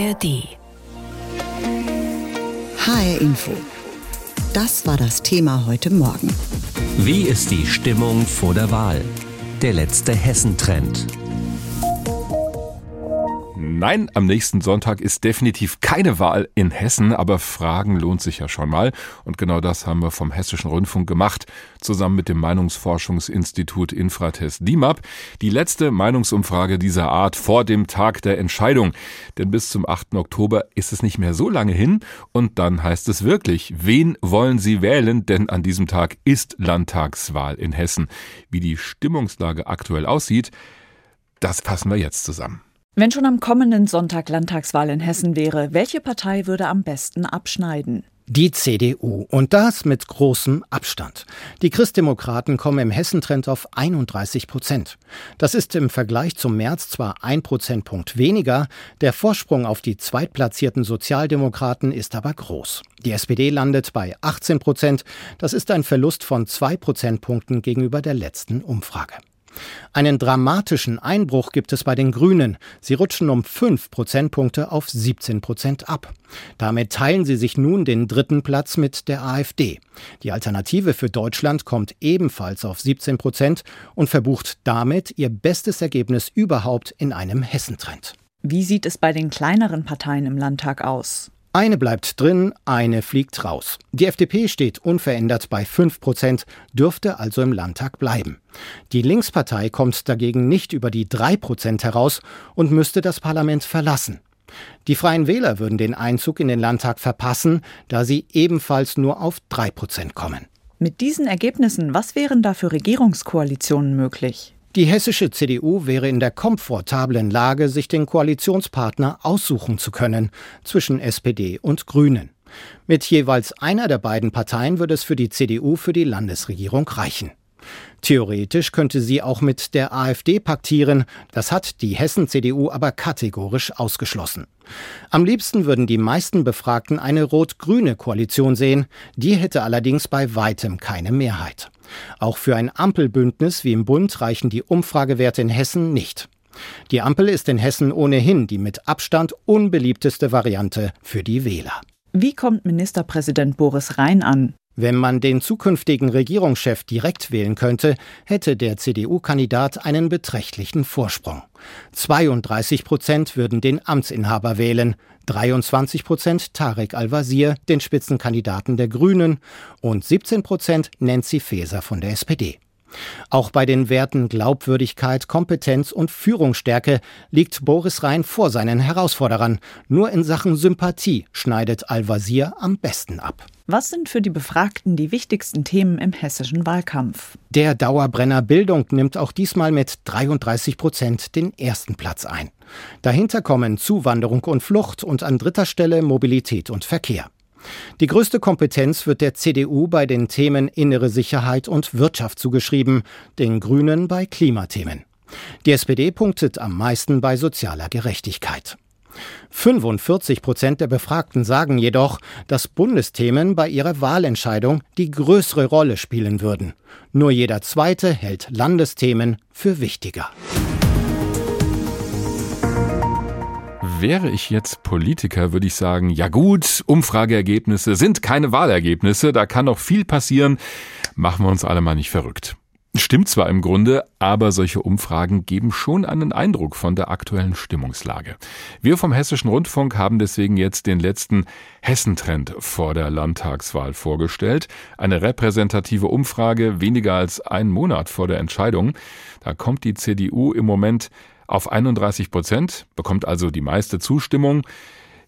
ARD. HR Info. Das war das Thema heute Morgen. Wie ist die Stimmung vor der Wahl? Der letzte Hessentrend. Nein, am nächsten Sonntag ist definitiv keine Wahl in Hessen, aber Fragen lohnt sich ja schon mal. Und genau das haben wir vom Hessischen Rundfunk gemacht, zusammen mit dem Meinungsforschungsinstitut Infratest DIMAP. Die letzte Meinungsumfrage dieser Art vor dem Tag der Entscheidung. Denn bis zum 8. Oktober ist es nicht mehr so lange hin. Und dann heißt es wirklich, wen wollen Sie wählen? Denn an diesem Tag ist Landtagswahl in Hessen. Wie die Stimmungslage aktuell aussieht, das fassen wir jetzt zusammen. Wenn schon am kommenden Sonntag Landtagswahl in Hessen wäre, welche Partei würde am besten abschneiden? Die CDU. Und das mit großem Abstand. Die Christdemokraten kommen im Hessentrend auf 31 Prozent. Das ist im Vergleich zum März zwar ein Prozentpunkt weniger, der Vorsprung auf die zweitplatzierten Sozialdemokraten ist aber groß. Die SPD landet bei 18 Prozent. Das ist ein Verlust von zwei Prozentpunkten gegenüber der letzten Umfrage. Einen dramatischen Einbruch gibt es bei den Grünen. Sie rutschen um fünf Prozentpunkte auf 17 Prozent ab. Damit teilen sie sich nun den dritten Platz mit der AfD. Die Alternative für Deutschland kommt ebenfalls auf 17 Prozent und verbucht damit ihr bestes Ergebnis überhaupt in einem Hessentrend. Wie sieht es bei den kleineren Parteien im Landtag aus? Eine bleibt drin, eine fliegt raus. Die FDP steht unverändert bei 5 Prozent, dürfte also im Landtag bleiben. Die Linkspartei kommt dagegen nicht über die 3 Prozent heraus und müsste das Parlament verlassen. Die Freien Wähler würden den Einzug in den Landtag verpassen, da sie ebenfalls nur auf 3 Prozent kommen. Mit diesen Ergebnissen, was wären da für Regierungskoalitionen möglich? Die hessische CDU wäre in der komfortablen Lage, sich den Koalitionspartner aussuchen zu können zwischen SPD und Grünen. Mit jeweils einer der beiden Parteien würde es für die CDU für die Landesregierung reichen. Theoretisch könnte sie auch mit der AfD paktieren, das hat die Hessen-CDU aber kategorisch ausgeschlossen. Am liebsten würden die meisten Befragten eine rot-grüne Koalition sehen, die hätte allerdings bei weitem keine Mehrheit. Auch für ein Ampelbündnis wie im Bund reichen die Umfragewerte in Hessen nicht. Die Ampel ist in Hessen ohnehin die mit Abstand unbeliebteste Variante für die Wähler. Wie kommt Ministerpräsident Boris Rhein an? Wenn man den zukünftigen Regierungschef direkt wählen könnte, hätte der CDU-Kandidat einen beträchtlichen Vorsprung. 32 Prozent würden den Amtsinhaber wählen, 23 Prozent Tarek Al-Wazir, den Spitzenkandidaten der Grünen, und 17 Prozent Nancy Faeser von der SPD. Auch bei den Werten Glaubwürdigkeit, Kompetenz und Führungsstärke liegt Boris Rhein vor seinen Herausforderern. Nur in Sachen Sympathie schneidet Al-Wazir am besten ab. Was sind für die Befragten die wichtigsten Themen im hessischen Wahlkampf? Der Dauerbrenner Bildung nimmt auch diesmal mit 33 Prozent den ersten Platz ein. Dahinter kommen Zuwanderung und Flucht und an dritter Stelle Mobilität und Verkehr. Die größte Kompetenz wird der CDU bei den Themen innere Sicherheit und Wirtschaft zugeschrieben, den Grünen bei Klimathemen. Die SPD punktet am meisten bei sozialer Gerechtigkeit. 45 Prozent der Befragten sagen jedoch, dass Bundesthemen bei ihrer Wahlentscheidung die größere Rolle spielen würden. Nur jeder Zweite hält Landesthemen für wichtiger. Wäre ich jetzt Politiker, würde ich sagen, ja gut, Umfrageergebnisse sind keine Wahlergebnisse, da kann noch viel passieren. Machen wir uns alle mal nicht verrückt. Stimmt zwar im Grunde, aber solche Umfragen geben schon einen Eindruck von der aktuellen Stimmungslage. Wir vom Hessischen Rundfunk haben deswegen jetzt den letzten Hessentrend vor der Landtagswahl vorgestellt. Eine repräsentative Umfrage weniger als einen Monat vor der Entscheidung. Da kommt die CDU im Moment auf 31 Prozent, bekommt also die meiste Zustimmung.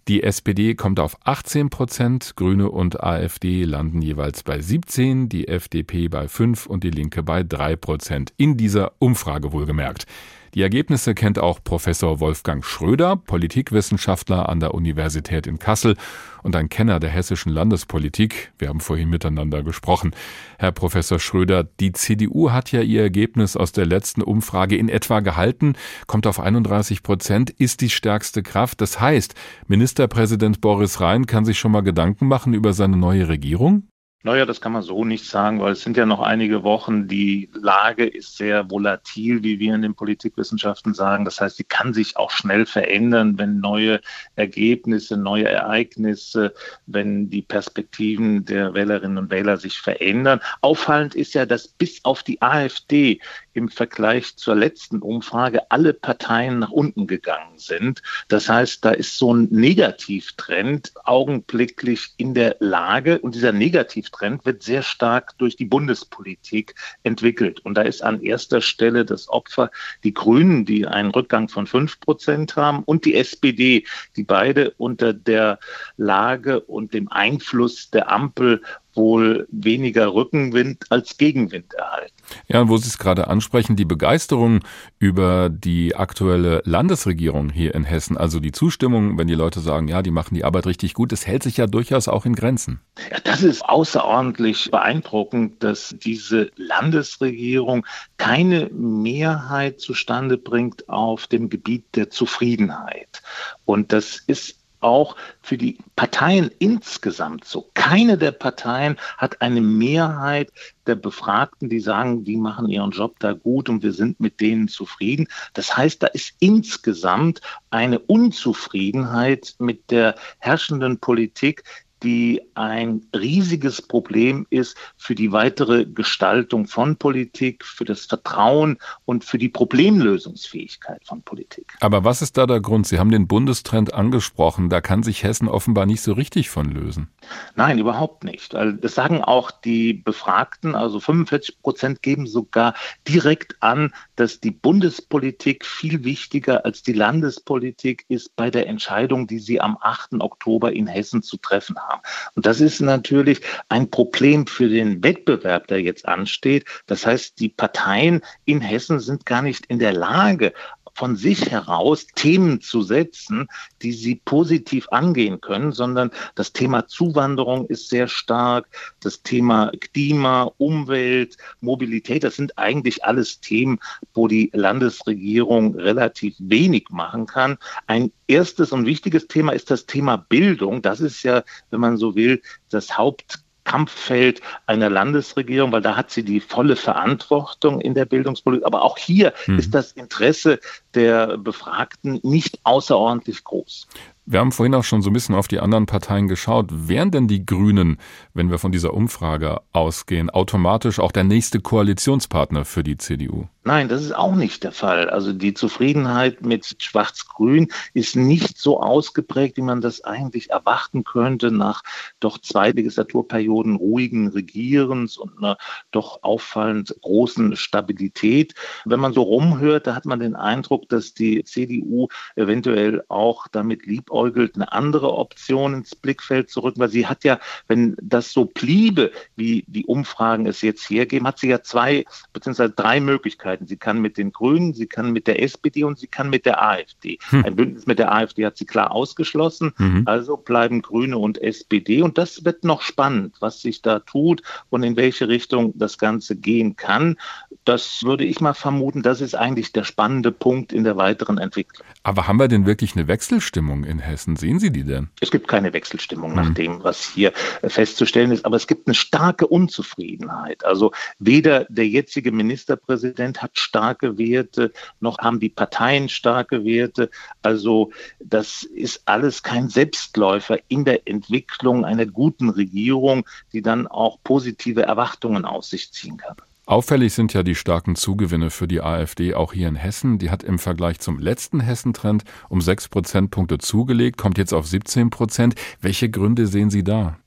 Die SPD kommt auf 18 Prozent, Grüne und AfD landen jeweils bei 17, die FDP bei 5 und die Linke bei 3 Prozent. In dieser Umfrage wohlgemerkt. Die Ergebnisse kennt auch Professor Wolfgang Schröder, Politikwissenschaftler an der Universität in Kassel und ein Kenner der hessischen Landespolitik. Wir haben vorhin miteinander gesprochen. Herr Professor Schröder, die CDU hat ja ihr Ergebnis aus der letzten Umfrage in etwa gehalten, kommt auf 31 Prozent, ist die stärkste Kraft. Das heißt, Ministerpräsident Boris Rhein kann sich schon mal Gedanken machen über seine neue Regierung? Naja, das kann man so nicht sagen, weil es sind ja noch einige Wochen. Die Lage ist sehr volatil, wie wir in den Politikwissenschaften sagen. Das heißt, sie kann sich auch schnell verändern, wenn neue Ergebnisse, neue Ereignisse, wenn die Perspektiven der Wählerinnen und Wähler sich verändern. Auffallend ist ja, dass bis auf die AfD im Vergleich zur letzten Umfrage alle Parteien nach unten gegangen sind. Das heißt, da ist so ein Negativtrend augenblicklich in der Lage und dieser Negativtrend wird sehr stark durch die Bundespolitik entwickelt. Und da ist an erster Stelle das Opfer die Grünen, die einen Rückgang von fünf Prozent haben und die SPD, die beide unter der Lage und dem Einfluss der Ampel wohl weniger Rückenwind als Gegenwind erhalten. Ja, wo Sie es gerade ansprechen, die Begeisterung über die aktuelle Landesregierung hier in Hessen, also die Zustimmung, wenn die Leute sagen, ja, die machen die Arbeit richtig gut, das hält sich ja durchaus auch in Grenzen. Ja, das ist außerordentlich beeindruckend, dass diese Landesregierung keine Mehrheit zustande bringt auf dem Gebiet der Zufriedenheit. Und das ist auch für die Parteien insgesamt so. Keine der Parteien hat eine Mehrheit der Befragten, die sagen, die machen ihren Job da gut und wir sind mit denen zufrieden. Das heißt, da ist insgesamt eine Unzufriedenheit mit der herrschenden Politik, die ein riesiges Problem ist für die weitere Gestaltung von Politik, für das Vertrauen und für die Problemlösungsfähigkeit von Politik. Aber was ist da der Grund? Sie haben den Bundestrend angesprochen. Da kann sich Hessen offenbar nicht so richtig von lösen. Nein, überhaupt nicht. Das sagen auch die Befragten. Also 45 Prozent geben sogar direkt an, dass die Bundespolitik viel wichtiger als die Landespolitik ist bei der Entscheidung, die sie am 8. Oktober in Hessen zu treffen haben haben. Und das ist natürlich ein Problem für den Wettbewerb, der jetzt ansteht. Das heißt, die Parteien in Hessen sind gar nicht in der Lage, von sich heraus Themen zu setzen, die sie positiv angehen können, sondern das Thema Zuwanderung ist sehr stark, das Thema Klima, Umwelt, Mobilität, das sind eigentlich alles Themen, wo die Landesregierung relativ wenig machen kann. Ein erstes und wichtiges Thema ist das Thema Bildung. Das ist ja, wenn man so will, das Haupt Kampffeld einer Landesregierung, weil da hat sie die volle Verantwortung in der Bildungspolitik. Aber auch hier mhm. ist das Interesse der Befragten nicht außerordentlich groß. Wir haben vorhin auch schon so ein bisschen auf die anderen Parteien geschaut. Wären denn die Grünen, wenn wir von dieser Umfrage ausgehen, automatisch auch der nächste Koalitionspartner für die CDU? Nein, das ist auch nicht der Fall. Also die Zufriedenheit mit Schwarz-Grün ist nicht so ausgeprägt, wie man das eigentlich erwarten könnte nach doch zwei Legislaturperioden ruhigen Regierens und einer doch auffallend großen Stabilität. Wenn man so rumhört, da hat man den Eindruck, dass die CDU eventuell auch damit liebäugelt, eine andere Option ins Blickfeld zu rücken, weil sie hat ja, wenn das so bliebe, wie die Umfragen es jetzt hergeben, hat sie ja zwei bzw. drei Möglichkeiten. Möglichkeiten. Sie kann mit den Grünen, sie kann mit der SPD und sie kann mit der AfD. Hm. Ein Bündnis mit der AfD hat sie klar ausgeschlossen. Mhm. Also bleiben Grüne und SPD. Und das wird noch spannend, was sich da tut und in welche Richtung das Ganze gehen kann. Das würde ich mal vermuten, das ist eigentlich der spannende Punkt in der weiteren Entwicklung. Aber haben wir denn wirklich eine Wechselstimmung in Hessen? Sehen Sie die denn? Es gibt keine Wechselstimmung mhm. nach dem, was hier festzustellen ist, aber es gibt eine starke Unzufriedenheit. Also weder der jetzige Ministerpräsident hat starke Werte, noch haben die Parteien starke Werte. Also das ist alles kein Selbstläufer in der Entwicklung einer guten Regierung, die dann auch positive Erwartungen aus sich ziehen kann. Auffällig sind ja die starken Zugewinne für die AfD auch hier in Hessen. Die hat im Vergleich zum letzten Hessentrend um sechs Prozentpunkte zugelegt, kommt jetzt auf 17 Prozent. Welche Gründe sehen Sie da?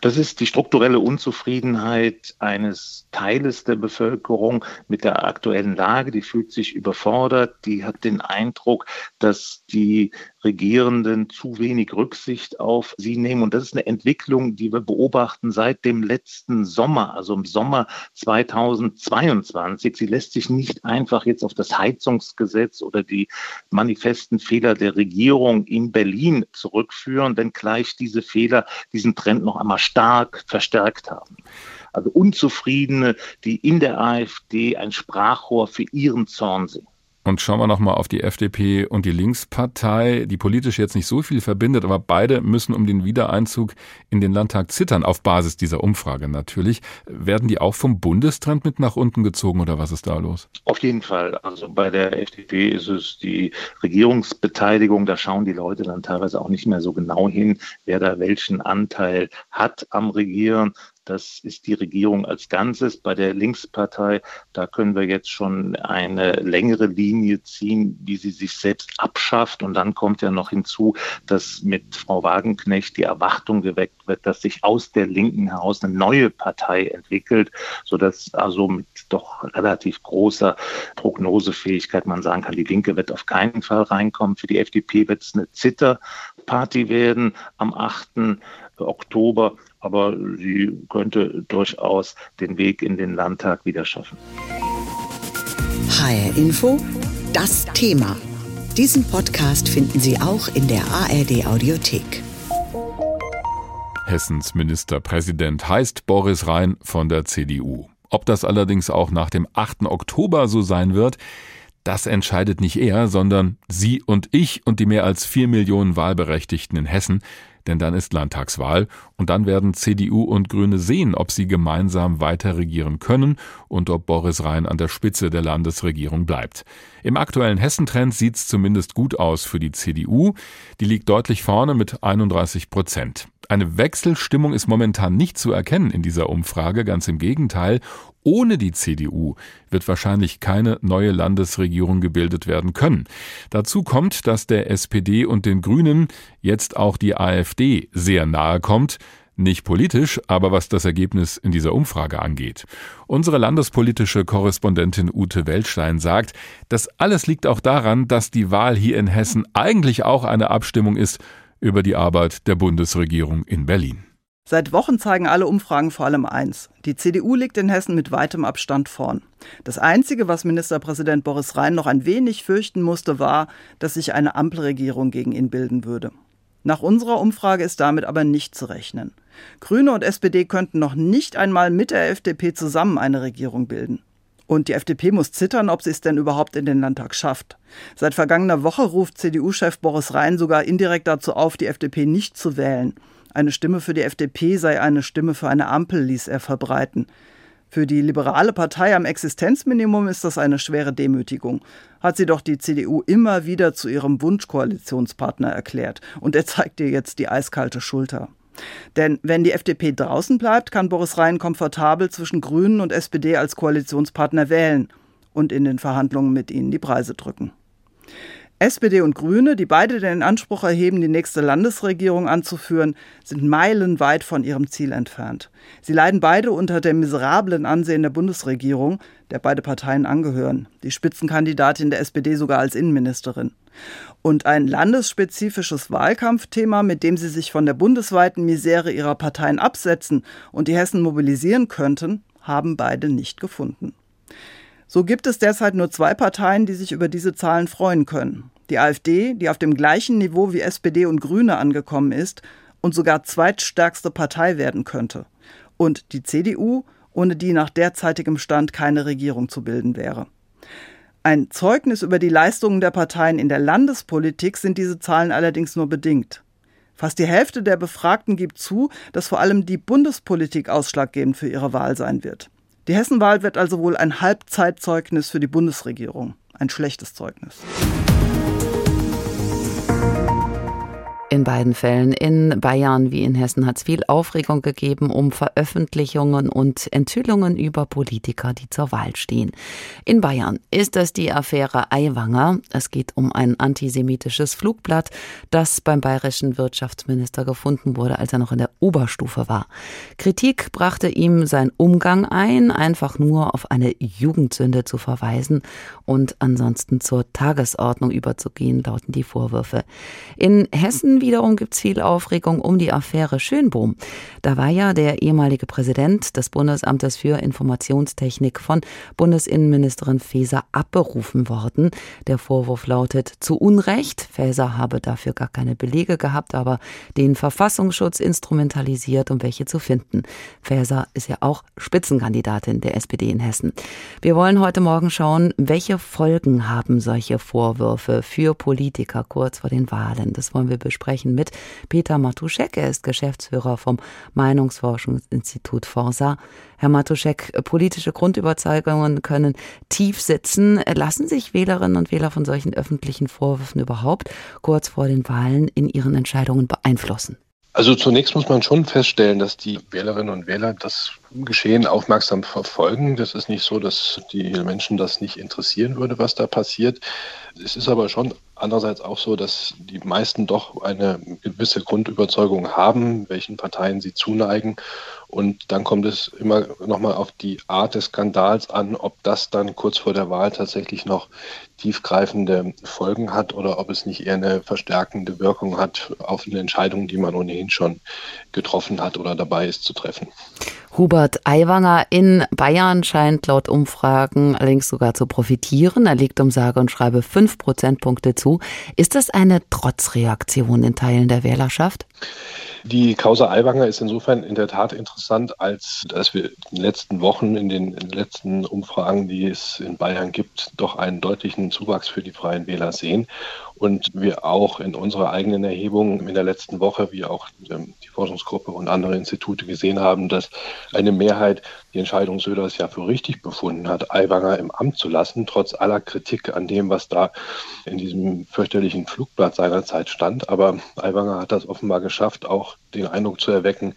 Das ist die strukturelle Unzufriedenheit eines Teiles der Bevölkerung mit der aktuellen Lage. Die fühlt sich überfordert. Die hat den Eindruck, dass die Regierenden zu wenig Rücksicht auf sie nehmen. Und das ist eine Entwicklung, die wir beobachten seit dem letzten Sommer, also im Sommer 2022. Sie lässt sich nicht einfach jetzt auf das Heizungsgesetz oder die manifesten Fehler der Regierung in Berlin zurückführen, wenngleich diese Fehler diesen Trend noch einmal stark verstärkt haben. Also Unzufriedene, die in der AfD ein Sprachrohr für ihren Zorn sind. Und schauen wir nochmal auf die FDP und die Linkspartei, die politisch jetzt nicht so viel verbindet, aber beide müssen um den Wiedereinzug in den Landtag zittern, auf Basis dieser Umfrage natürlich. Werden die auch vom Bundestrend mit nach unten gezogen oder was ist da los? Auf jeden Fall. Also bei der FDP ist es die Regierungsbeteiligung. Da schauen die Leute dann teilweise auch nicht mehr so genau hin, wer da welchen Anteil hat am Regieren. Das ist die Regierung als Ganzes. Bei der Linkspartei, da können wir jetzt schon eine längere Linie ziehen, wie sie sich selbst abschafft. Und dann kommt ja noch hinzu, dass mit Frau Wagenknecht die Erwartung geweckt wird, dass sich aus der Linken heraus eine neue Partei entwickelt, sodass also mit doch relativ großer Prognosefähigkeit man sagen kann, die Linke wird auf keinen Fall reinkommen. Für die FDP wird es eine Zitterparty werden am 8. Oktober aber sie könnte durchaus den Weg in den Landtag wieder schaffen. HR Info, das Thema. Diesen Podcast finden Sie auch in der ARD Audiothek. Hessens Ministerpräsident heißt Boris Rhein von der CDU. Ob das allerdings auch nach dem 8. Oktober so sein wird, das entscheidet nicht er, sondern Sie und ich und die mehr als vier Millionen Wahlberechtigten in Hessen, denn dann ist Landtagswahl und dann werden CDU und Grüne sehen, ob sie gemeinsam weiter regieren können und ob Boris Rhein an der Spitze der Landesregierung bleibt. Im aktuellen Hessentrend sieht's zumindest gut aus für die CDU. Die liegt deutlich vorne mit 31 Prozent. Eine Wechselstimmung ist momentan nicht zu erkennen in dieser Umfrage, ganz im Gegenteil. Ohne die CDU wird wahrscheinlich keine neue Landesregierung gebildet werden können. Dazu kommt, dass der SPD und den Grünen jetzt auch die AfD sehr nahe kommt. Nicht politisch, aber was das Ergebnis in dieser Umfrage angeht. Unsere landespolitische Korrespondentin Ute Weltstein sagt, das alles liegt auch daran, dass die Wahl hier in Hessen eigentlich auch eine Abstimmung ist über die Arbeit der Bundesregierung in Berlin. Seit Wochen zeigen alle Umfragen vor allem eins. Die CDU liegt in Hessen mit weitem Abstand vorn. Das Einzige, was Ministerpräsident Boris Rhein noch ein wenig fürchten musste, war, dass sich eine Ampelregierung gegen ihn bilden würde. Nach unserer Umfrage ist damit aber nicht zu rechnen. Grüne und SPD könnten noch nicht einmal mit der FDP zusammen eine Regierung bilden. Und die FDP muss zittern, ob sie es denn überhaupt in den Landtag schafft. Seit vergangener Woche ruft CDU-Chef Boris Rhein sogar indirekt dazu auf, die FDP nicht zu wählen. Eine Stimme für die FDP sei eine Stimme für eine Ampel, ließ er verbreiten. Für die liberale Partei am Existenzminimum ist das eine schwere Demütigung. Hat sie doch die CDU immer wieder zu ihrem Wunschkoalitionspartner erklärt. Und er zeigt ihr jetzt die eiskalte Schulter. Denn wenn die FDP draußen bleibt, kann Boris Rhein komfortabel zwischen Grünen und SPD als Koalitionspartner wählen und in den Verhandlungen mit ihnen die Preise drücken. SPD und Grüne, die beide den Anspruch erheben, die nächste Landesregierung anzuführen, sind meilenweit von ihrem Ziel entfernt. Sie leiden beide unter dem miserablen Ansehen der Bundesregierung, der beide Parteien angehören. Die Spitzenkandidatin der SPD sogar als Innenministerin. Und ein landesspezifisches Wahlkampfthema, mit dem sie sich von der bundesweiten Misere ihrer Parteien absetzen und die Hessen mobilisieren könnten, haben beide nicht gefunden. So gibt es derzeit nur zwei Parteien, die sich über diese Zahlen freuen können. Die AfD, die auf dem gleichen Niveau wie SPD und Grüne angekommen ist und sogar zweitstärkste Partei werden könnte. Und die CDU, ohne die nach derzeitigem Stand keine Regierung zu bilden wäre. Ein Zeugnis über die Leistungen der Parteien in der Landespolitik sind diese Zahlen allerdings nur bedingt. Fast die Hälfte der Befragten gibt zu, dass vor allem die Bundespolitik ausschlaggebend für ihre Wahl sein wird. Die Hessenwahl wird also wohl ein Halbzeitzeugnis für die Bundesregierung. Ein schlechtes Zeugnis. In beiden Fällen, in Bayern wie in Hessen, hat es viel Aufregung gegeben um Veröffentlichungen und Enthüllungen über Politiker, die zur Wahl stehen. In Bayern ist das die Affäre Aiwanger. Es geht um ein antisemitisches Flugblatt, das beim bayerischen Wirtschaftsminister gefunden wurde, als er noch in der Oberstufe war. Kritik brachte ihm sein Umgang ein, einfach nur auf eine Jugendsünde zu verweisen und ansonsten zur Tagesordnung überzugehen, lauten die Vorwürfe. In Hessen wiederum gibt es viel Aufregung um die Affäre Schönbohm. Da war ja der ehemalige Präsident des Bundesamtes für Informationstechnik von Bundesinnenministerin Faeser abberufen worden. Der Vorwurf lautet zu Unrecht. Faeser habe dafür gar keine Belege gehabt, aber den Verfassungsschutz instrumentalisiert, um welche zu finden. Faeser ist ja auch Spitzenkandidatin der SPD in Hessen. Wir wollen heute Morgen schauen, welche Folgen haben solche Vorwürfe für Politiker kurz vor den Wahlen. Das wollen wir besprechen mit Peter Matuschek. Er ist Geschäftsführer vom Meinungsforschungsinstitut Forsa. Herr Matuschek, politische Grundüberzeugungen können tief sitzen. Lassen sich Wählerinnen und Wähler von solchen öffentlichen Vorwürfen überhaupt kurz vor den Wahlen in ihren Entscheidungen beeinflussen? Also zunächst muss man schon feststellen, dass die Wählerinnen und Wähler das Geschehen aufmerksam verfolgen. Das ist nicht so, dass die Menschen das nicht interessieren würde, was da passiert. Es ist aber schon andererseits auch so, dass die meisten doch eine gewisse Grundüberzeugung haben, welchen Parteien sie zuneigen. Und dann kommt es immer nochmal auf die Art des Skandals an, ob das dann kurz vor der Wahl tatsächlich noch tiefgreifende Folgen hat oder ob es nicht eher eine verstärkende Wirkung hat auf eine Entscheidung, die man ohnehin schon getroffen hat oder dabei ist zu treffen. Hubert Aiwanger in Bayern scheint laut Umfragen allerdings sogar zu profitieren. Er liegt um sage und schreibe fünf Prozentpunkte zu. Ist das eine Trotzreaktion in Teilen der Wählerschaft? Die Causa Aiwanger ist insofern in der Tat interessant, als dass wir in den letzten Wochen, in den, letzten Umfragen, die es in Bayern gibt, doch einen deutlichen Zuwachs für die Freien Wähler sehen. Und wir auch in unserer eigenen Erhebung in der letzten Woche, wie auch ähm, die Forschungsgruppe und andere Institute gesehen haben, dass eine Mehrheit die Entscheidung Söders ja für richtig befunden hat, Aiwanger im Amt zu lassen, trotz aller Kritik an dem, was da in diesem fürchterlichen Flugblatt seinerzeit stand. Aber Aiwanger hat das offenbar geschafft, auch den Eindruck zu erwecken,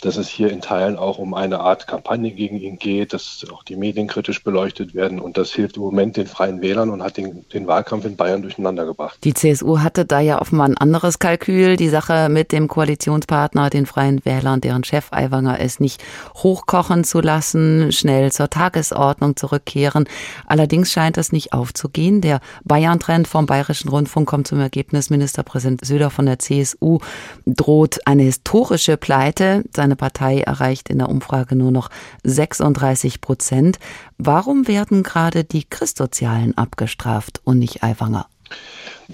dass es hier in Teilen auch um eine Art Kampagne gegen ihn geht, dass auch die Medien kritisch beleuchtet werden. Und das hilft im Moment den Freien Wählern und hat den, den Wahlkampf in Bayern durcheinander gebracht. Die CSU hatte da ja offenbar ein anderes Kalkül. Die Sache mit dem Koalitionspartner, den Freien Wählern, deren Chef Aiwanger ist, nicht hochkochen zu lassen, schnell zur Tagesordnung zurückkehren. Allerdings scheint das nicht aufzugehen. Der Bayern-Trend vom Bayerischen Rundfunk kommt zum Ergebnis, Ministerpräsident Söder von der CSU droht eine historische Pleite. Seine Partei erreicht in der Umfrage nur noch 36 Prozent. Warum werden gerade die Christsozialen abgestraft und nicht Aiwanger?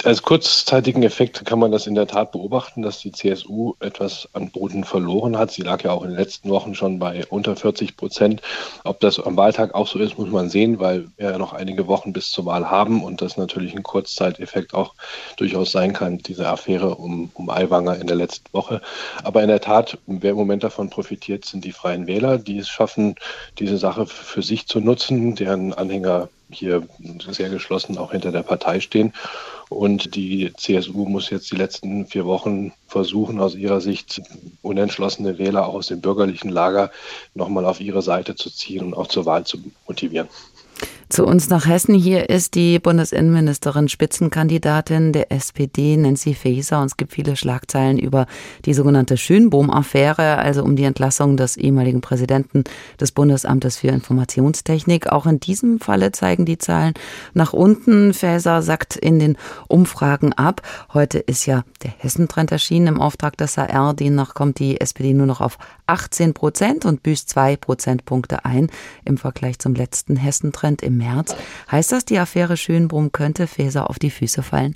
Als kurzzeitigen Effekt kann man das in der Tat beobachten, dass die CSU etwas an Boden verloren hat. Sie lag ja auch in den letzten Wochen schon bei unter 40 Prozent. Ob das am Wahltag auch so ist, muss man sehen, weil wir ja noch einige Wochen bis zur Wahl haben und das natürlich ein Kurzzeiteffekt auch durchaus sein kann, diese Affäre um, um Aiwanger in der letzten Woche. Aber in der Tat, wer im Moment davon profitiert, sind die Freien Wähler, die es schaffen, diese Sache für sich zu nutzen, deren Anhänger hier sehr geschlossen auch hinter der Partei stehen. Und die CSU muss jetzt die letzten vier Wochen versuchen, aus ihrer Sicht unentschlossene Wähler auch aus dem bürgerlichen Lager nochmal auf ihre Seite zu ziehen und auch zur Wahl zu motivieren. Zu uns nach Hessen hier ist die Bundesinnenministerin Spitzenkandidatin der SPD, Nancy Faeser. Und es gibt viele Schlagzeilen über die sogenannte Schönbohm-Affäre, also um die Entlassung des ehemaligen Präsidenten des Bundesamtes für Informationstechnik. Auch in diesem Falle zeigen die Zahlen nach unten. Faeser sagt in den Umfragen ab. Heute ist ja der Hessentrend erschienen im Auftrag des HR. Demnach kommt die SPD nur noch auf 18 Prozent und büßt zwei Prozentpunkte ein im Vergleich zum letzten Hessentrend im März. Heißt das, die Affäre Schönbrunn könnte Faeser auf die Füße fallen?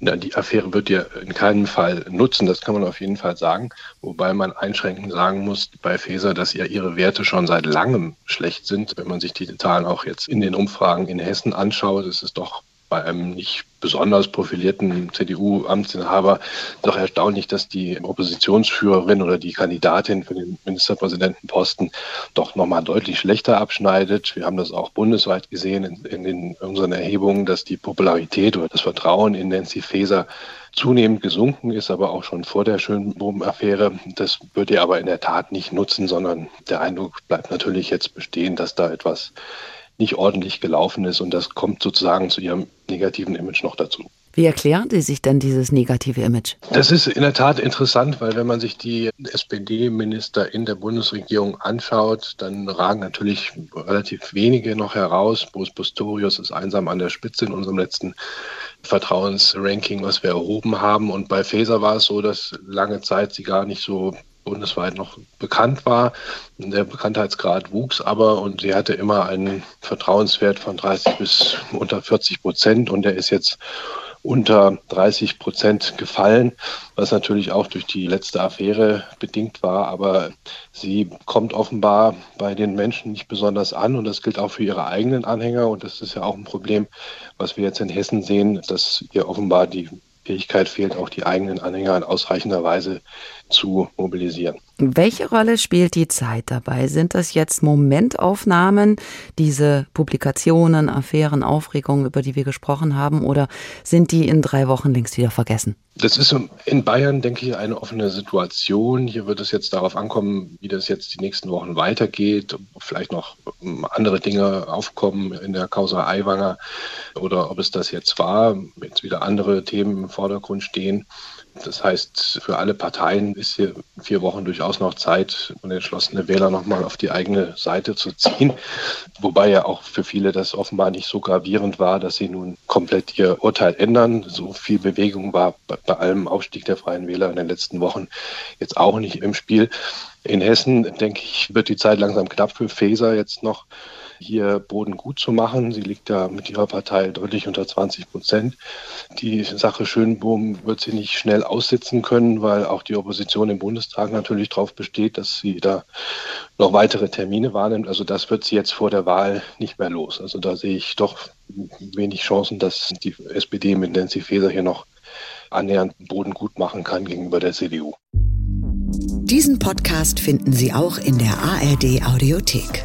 Na, die Affäre wird ja in keinem Fall nutzen, das kann man auf jeden Fall sagen. Wobei man einschränkend sagen muss bei Faeser, dass ja ihre Werte schon seit langem schlecht sind. Wenn man sich die Zahlen auch jetzt in den Umfragen in Hessen anschaut, ist es doch bei einem nicht besonders profilierten CDU-Amtsinhaber doch erstaunlich, dass die Oppositionsführerin oder die Kandidatin für den Ministerpräsidentenposten doch nochmal deutlich schlechter abschneidet. Wir haben das auch bundesweit gesehen in, in, in unseren Erhebungen, dass die Popularität oder das Vertrauen in Nancy Faeser zunehmend gesunken ist, aber auch schon vor der Schönbohm-Affäre. Das wird ihr aber in der Tat nicht nutzen, sondern der Eindruck bleibt natürlich jetzt bestehen, dass da etwas nicht ordentlich gelaufen ist und das kommt sozusagen zu ihrem negativen Image noch dazu. Wie erklären Sie sich denn dieses negative Image? Das ist in der Tat interessant, weil wenn man sich die SPD-Minister in der Bundesregierung anschaut, dann ragen natürlich relativ wenige noch heraus. Boris Pistorius ist einsam an der Spitze in unserem letzten Vertrauensranking, was wir erhoben haben. Und bei Faeser war es so, dass lange Zeit sie gar nicht so bundesweit noch bekannt war. Der Bekanntheitsgrad wuchs aber und sie hatte immer einen Vertrauenswert von 30 bis unter 40 Prozent und der ist jetzt unter 30 Prozent gefallen, was natürlich auch durch die letzte Affäre bedingt war. Aber sie kommt offenbar bei den Menschen nicht besonders an und das gilt auch für ihre eigenen Anhänger. Und das ist ja auch ein Problem, was wir jetzt in Hessen sehen, dass ihr offenbar die Fähigkeit fehlt, auch die eigenen Anhänger in ausreichender Weise zu mobilisieren. Welche Rolle spielt die Zeit dabei? Sind das jetzt Momentaufnahmen, diese Publikationen, Affären, Aufregungen, über die wir gesprochen haben, oder sind die in drei Wochen längst wieder vergessen? Das ist in Bayern, denke ich, eine offene Situation. Hier wird es jetzt darauf ankommen, wie das jetzt die nächsten Wochen weitergeht, ob vielleicht noch andere Dinge aufkommen in der Causa Aiwanger oder ob es das jetzt war, jetzt wieder andere Themen im Vordergrund stehen. Das heißt, für alle Parteien ist hier vier Wochen durchaus noch Zeit, und entschlossene Wähler nochmal auf die eigene Seite zu ziehen. Wobei ja auch für viele das offenbar nicht so gravierend war, dass sie nun komplett ihr Urteil ändern. So viel Bewegung war bei allem Aufstieg der Freien Wähler in den letzten Wochen jetzt auch nicht im Spiel. In Hessen, denke ich, wird die Zeit langsam knapp für Faeser jetzt noch hier Boden gut zu machen. Sie liegt ja mit ihrer Partei deutlich unter 20 Prozent. Die Sache Schönbohm wird sie nicht schnell aussitzen können, weil auch die Opposition im Bundestag natürlich darauf besteht, dass sie da noch weitere Termine wahrnimmt. Also das wird sie jetzt vor der Wahl nicht mehr los. Also da sehe ich doch wenig Chancen, dass die SPD mit Nancy Faeser hier noch annähernd Boden gut machen kann gegenüber der CDU. Diesen Podcast finden Sie auch in der ARD Audiothek.